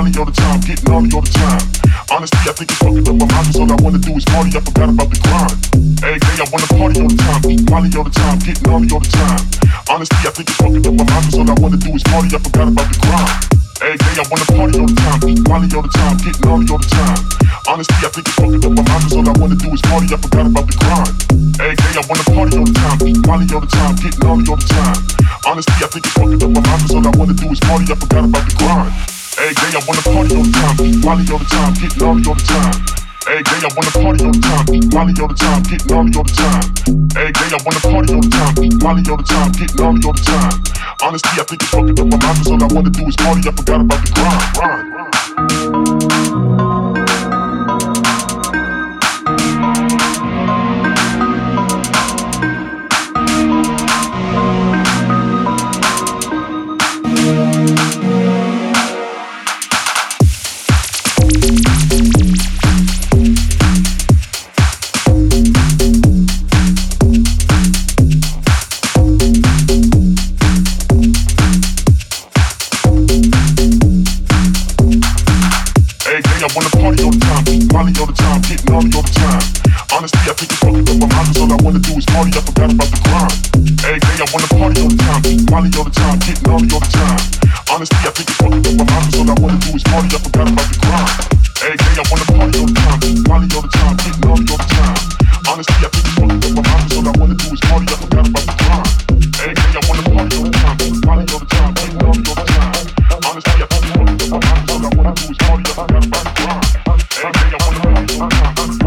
probably all the time, getting naughty all the time. Honestly, I think it's fucking up my mind, cause all I wanna do is party, I forgot about the grind. Hey, Every day I wanna party all the time, eat molly all the time, getting naughty all the time. Honestly, I think it's fucking up my mind, cause all I wanna do is party, I forgot about the grind. Hey, Every day I wanna party all the time, eat molly all the time, getting naughty all the time. Honestly, I think it's fucking up my mind, cause all I wanna do is party, I forgot about the grind. Hey, Every day I wanna party all the time, eat molly all the time, getting naughty all the time. Honestly, I think it's fucking up my mind, cause all I wanna do is party, I forgot about the grind. Hey, gay, I wanna party all the time, Molly all the time, get Molly all the time. Hey, gay, I wanna party all the time, Molly all the time, get Molly all the time. Hey, gay, I wanna party all the time, Molly all the time, get Molly all the time. Honestly, I think it's fucking up my mind, cause all I wanna do is party, I forgot about the grind, grind. party all the time. Honestly, I think it's fucking up my mind, cause all I wanna do is party, I forgot about the grind. Hey, hey, I wanna party all the time, eat molly all the time, get naughty all the time. Honestly, I think it's fucking up my mind, cause all I wanna do is party, I forgot about the grind. Hey, hey, I wanna party all the time, eat molly all the time, get all the time. Honestly, I think it's fucking up my mind, cause all I wanna do is party, I forgot about the grind. Every day I wanna party all the time, eat molly all the time, get all the time. Honestly, I think it's fucking up my mind, cause all I wanna do is party, I forgot about the grind. Hey, I Okay.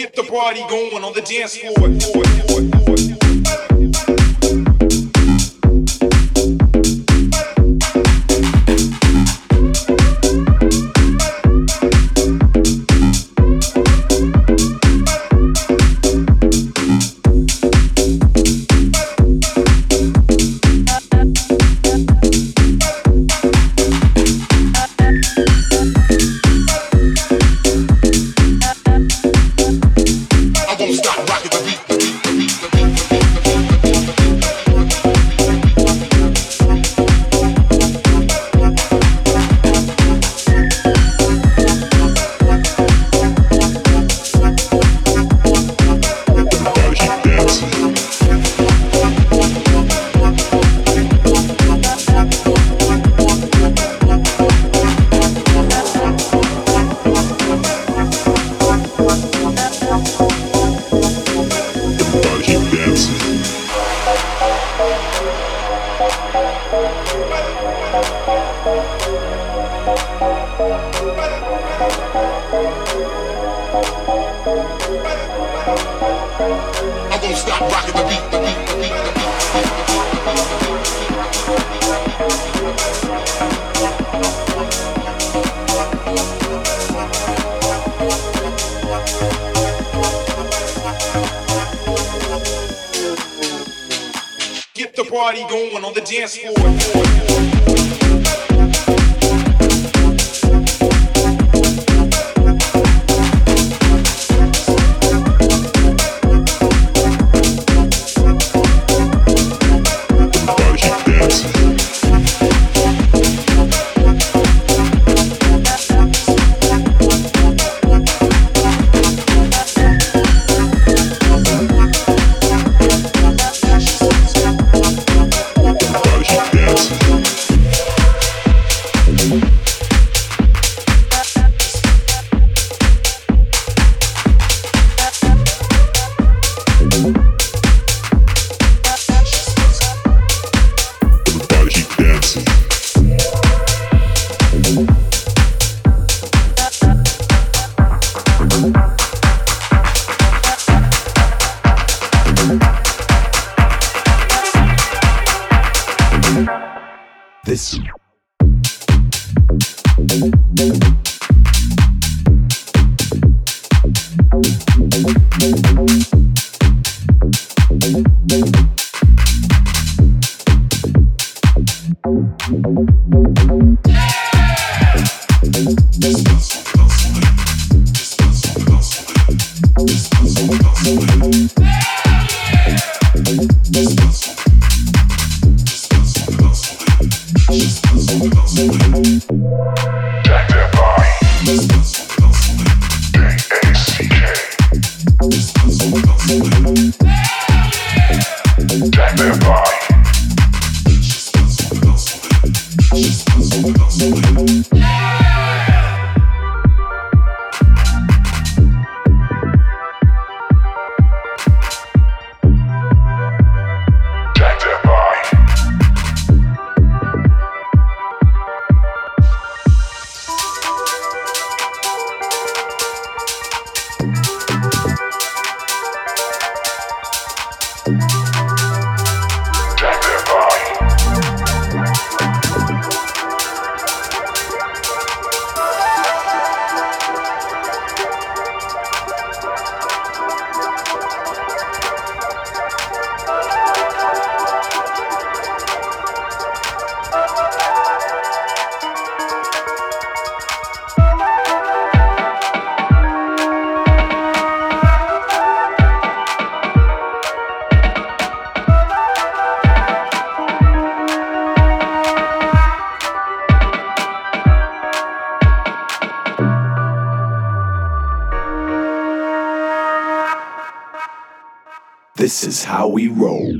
Rocking the party going on the dance the This is how we roll.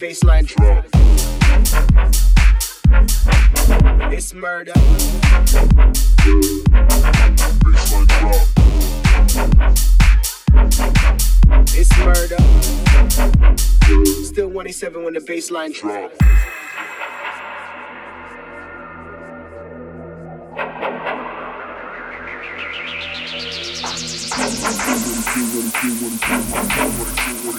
bassline drop. It's murder. It's murder. Still 187 when the bassline drop.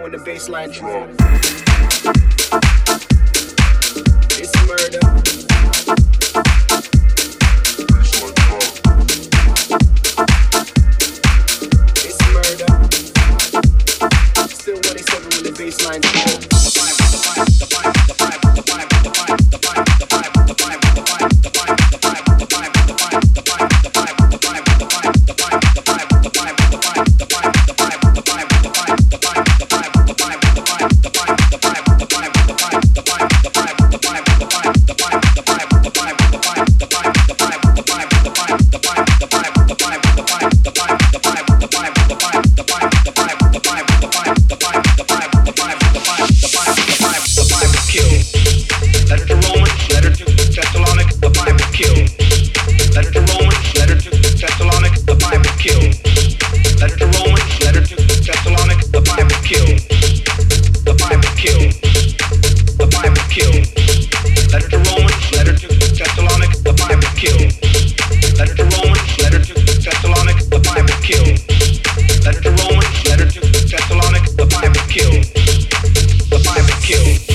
when the bassline drop. It's the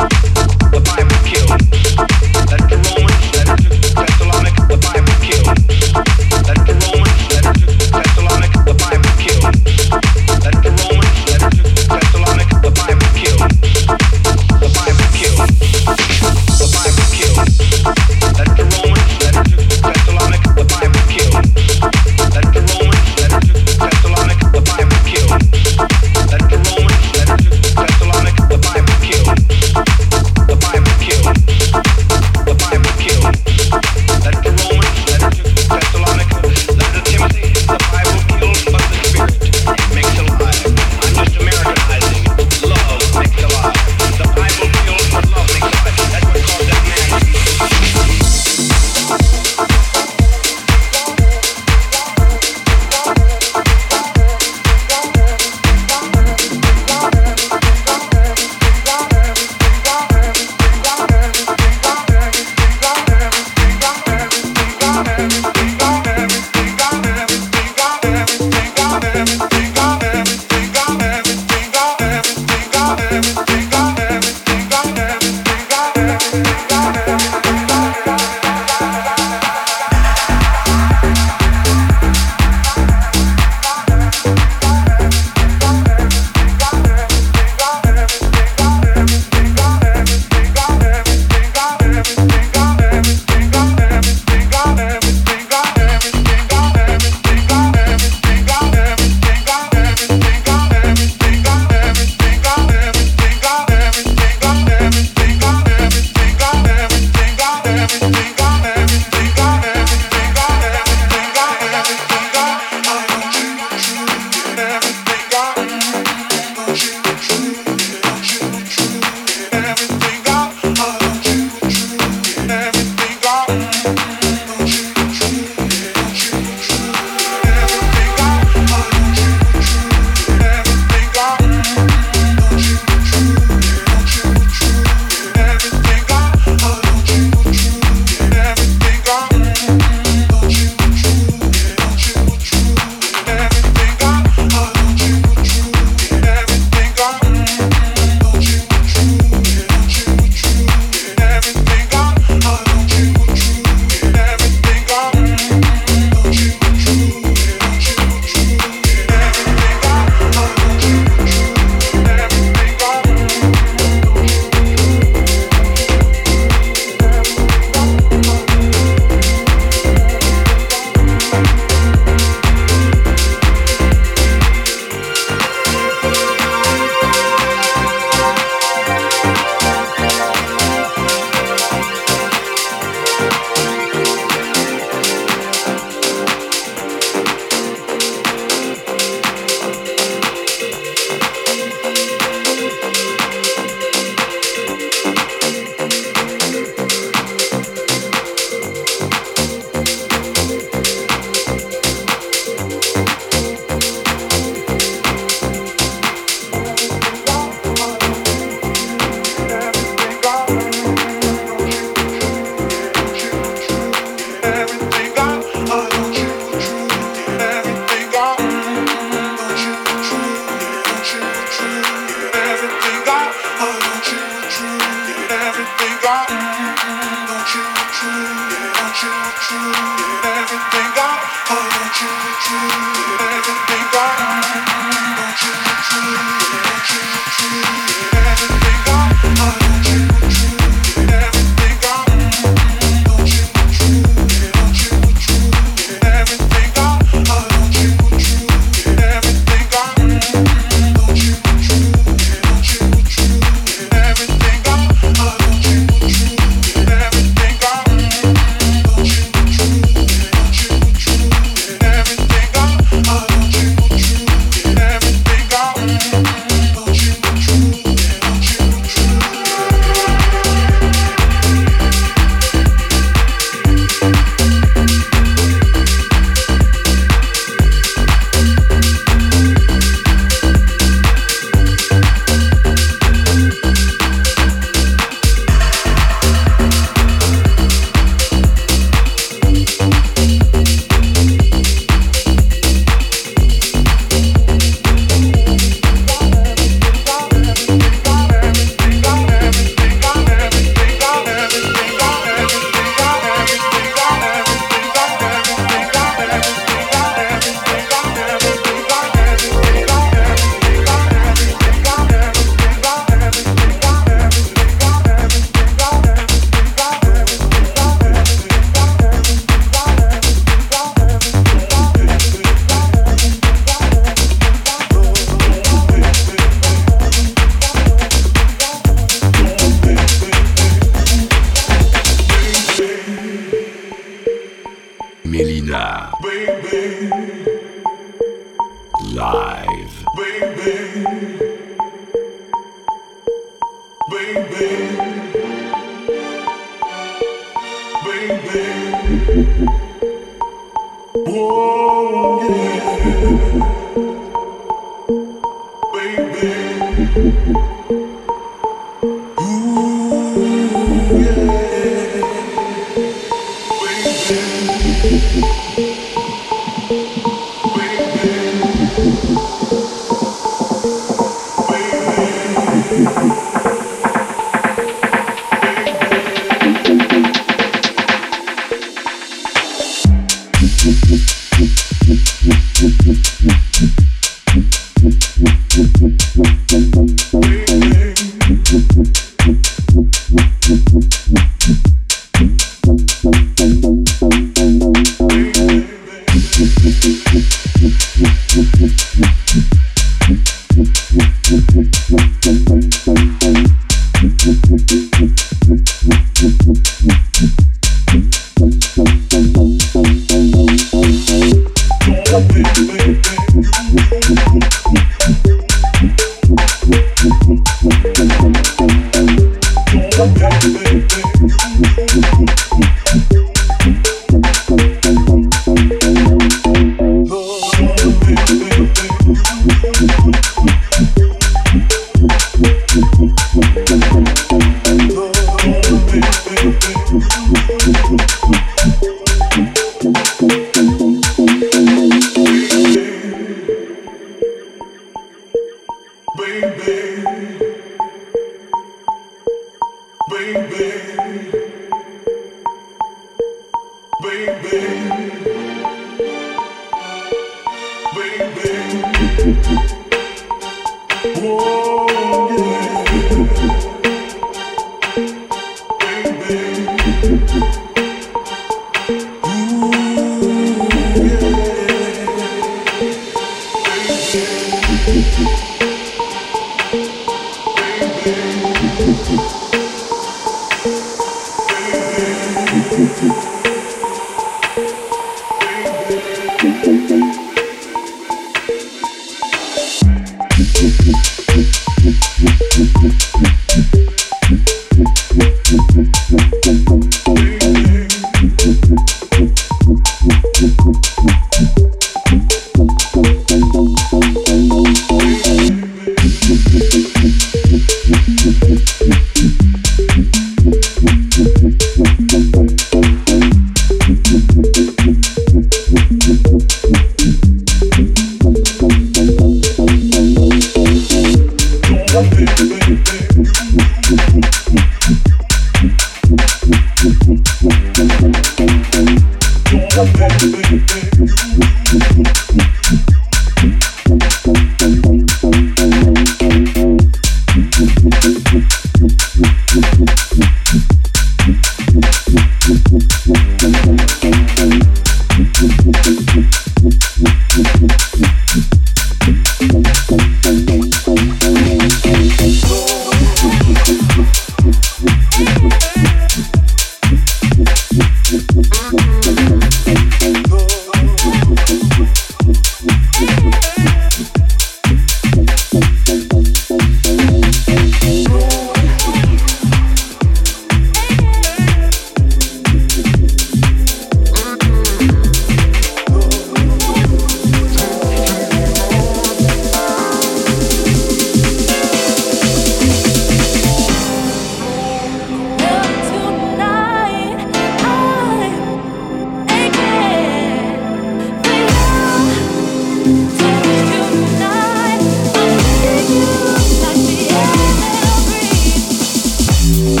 Thank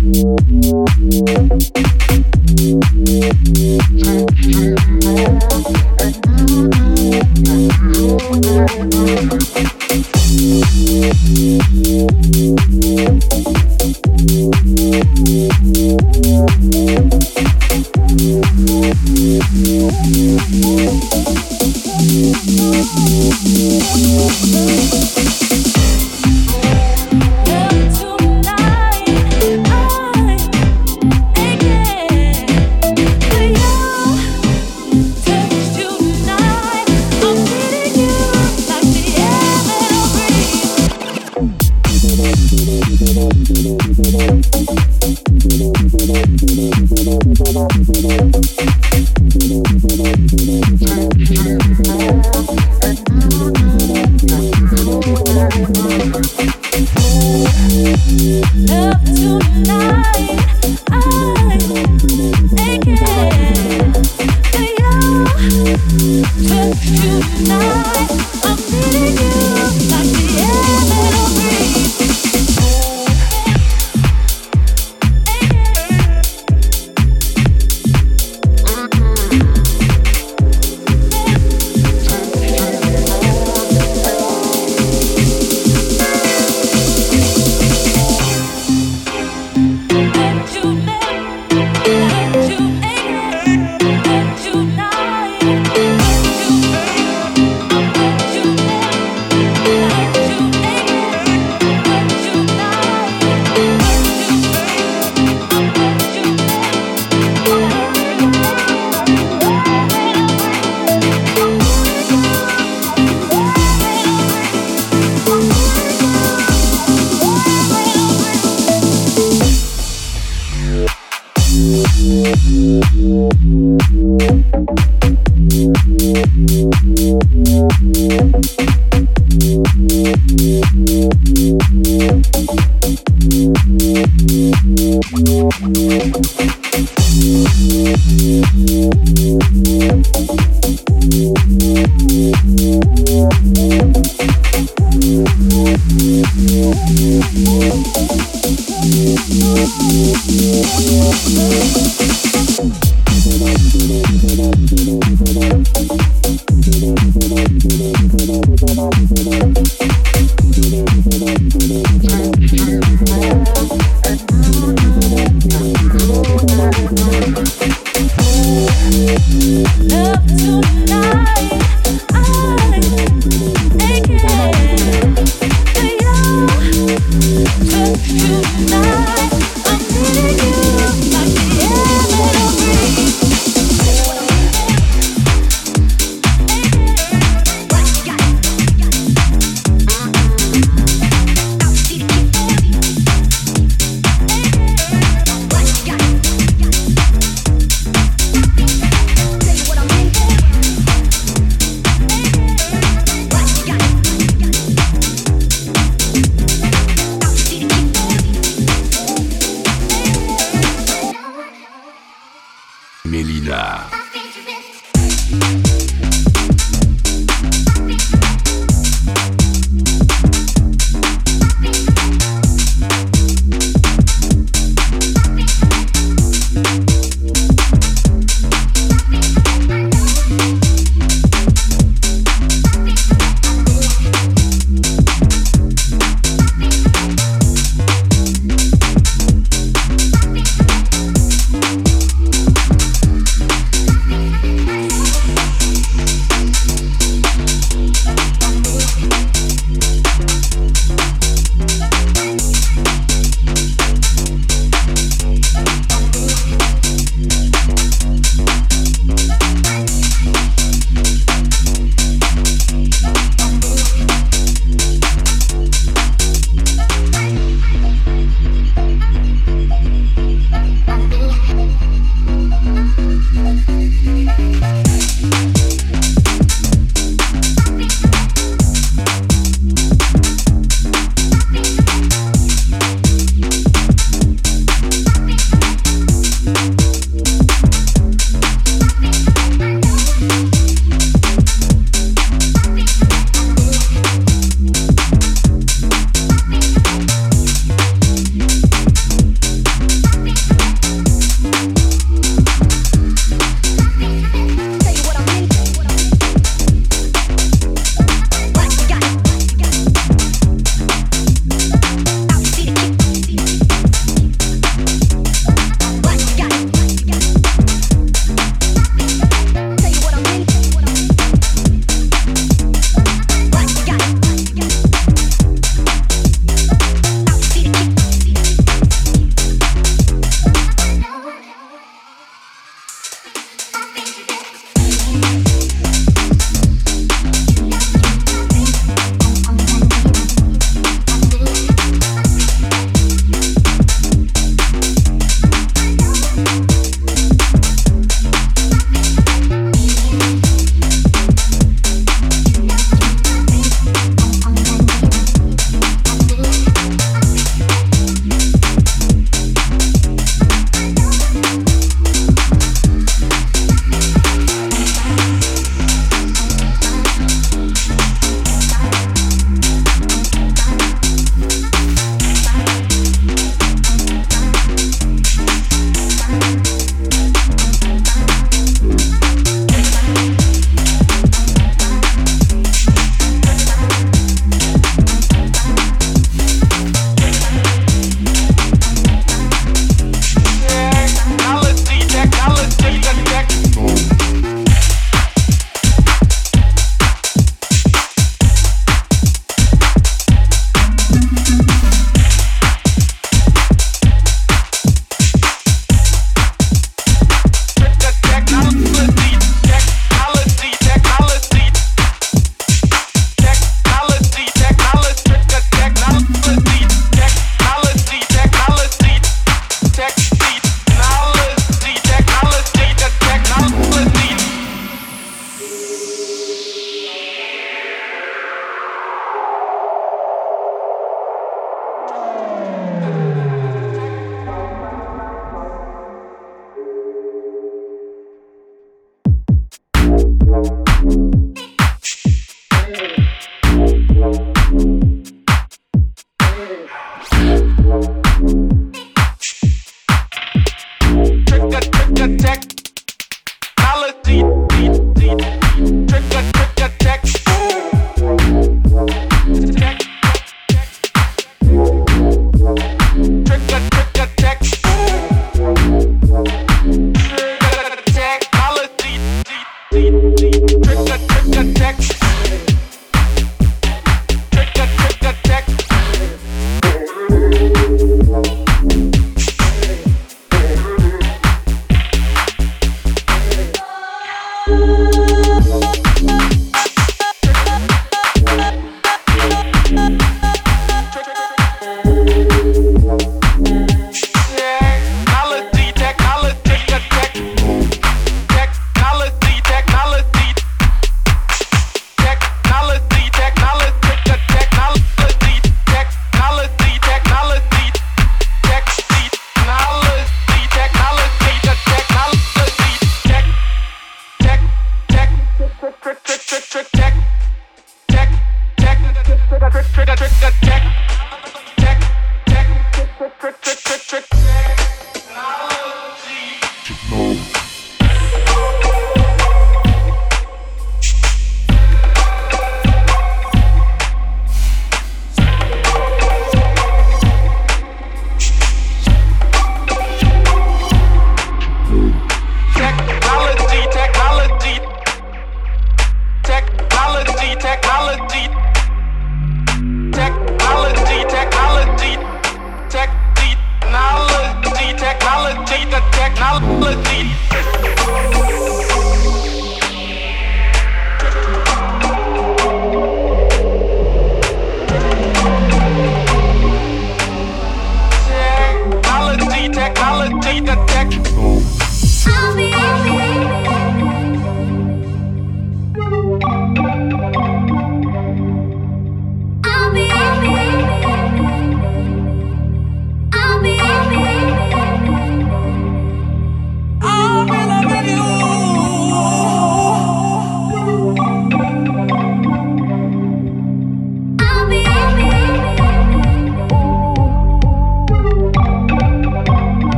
you.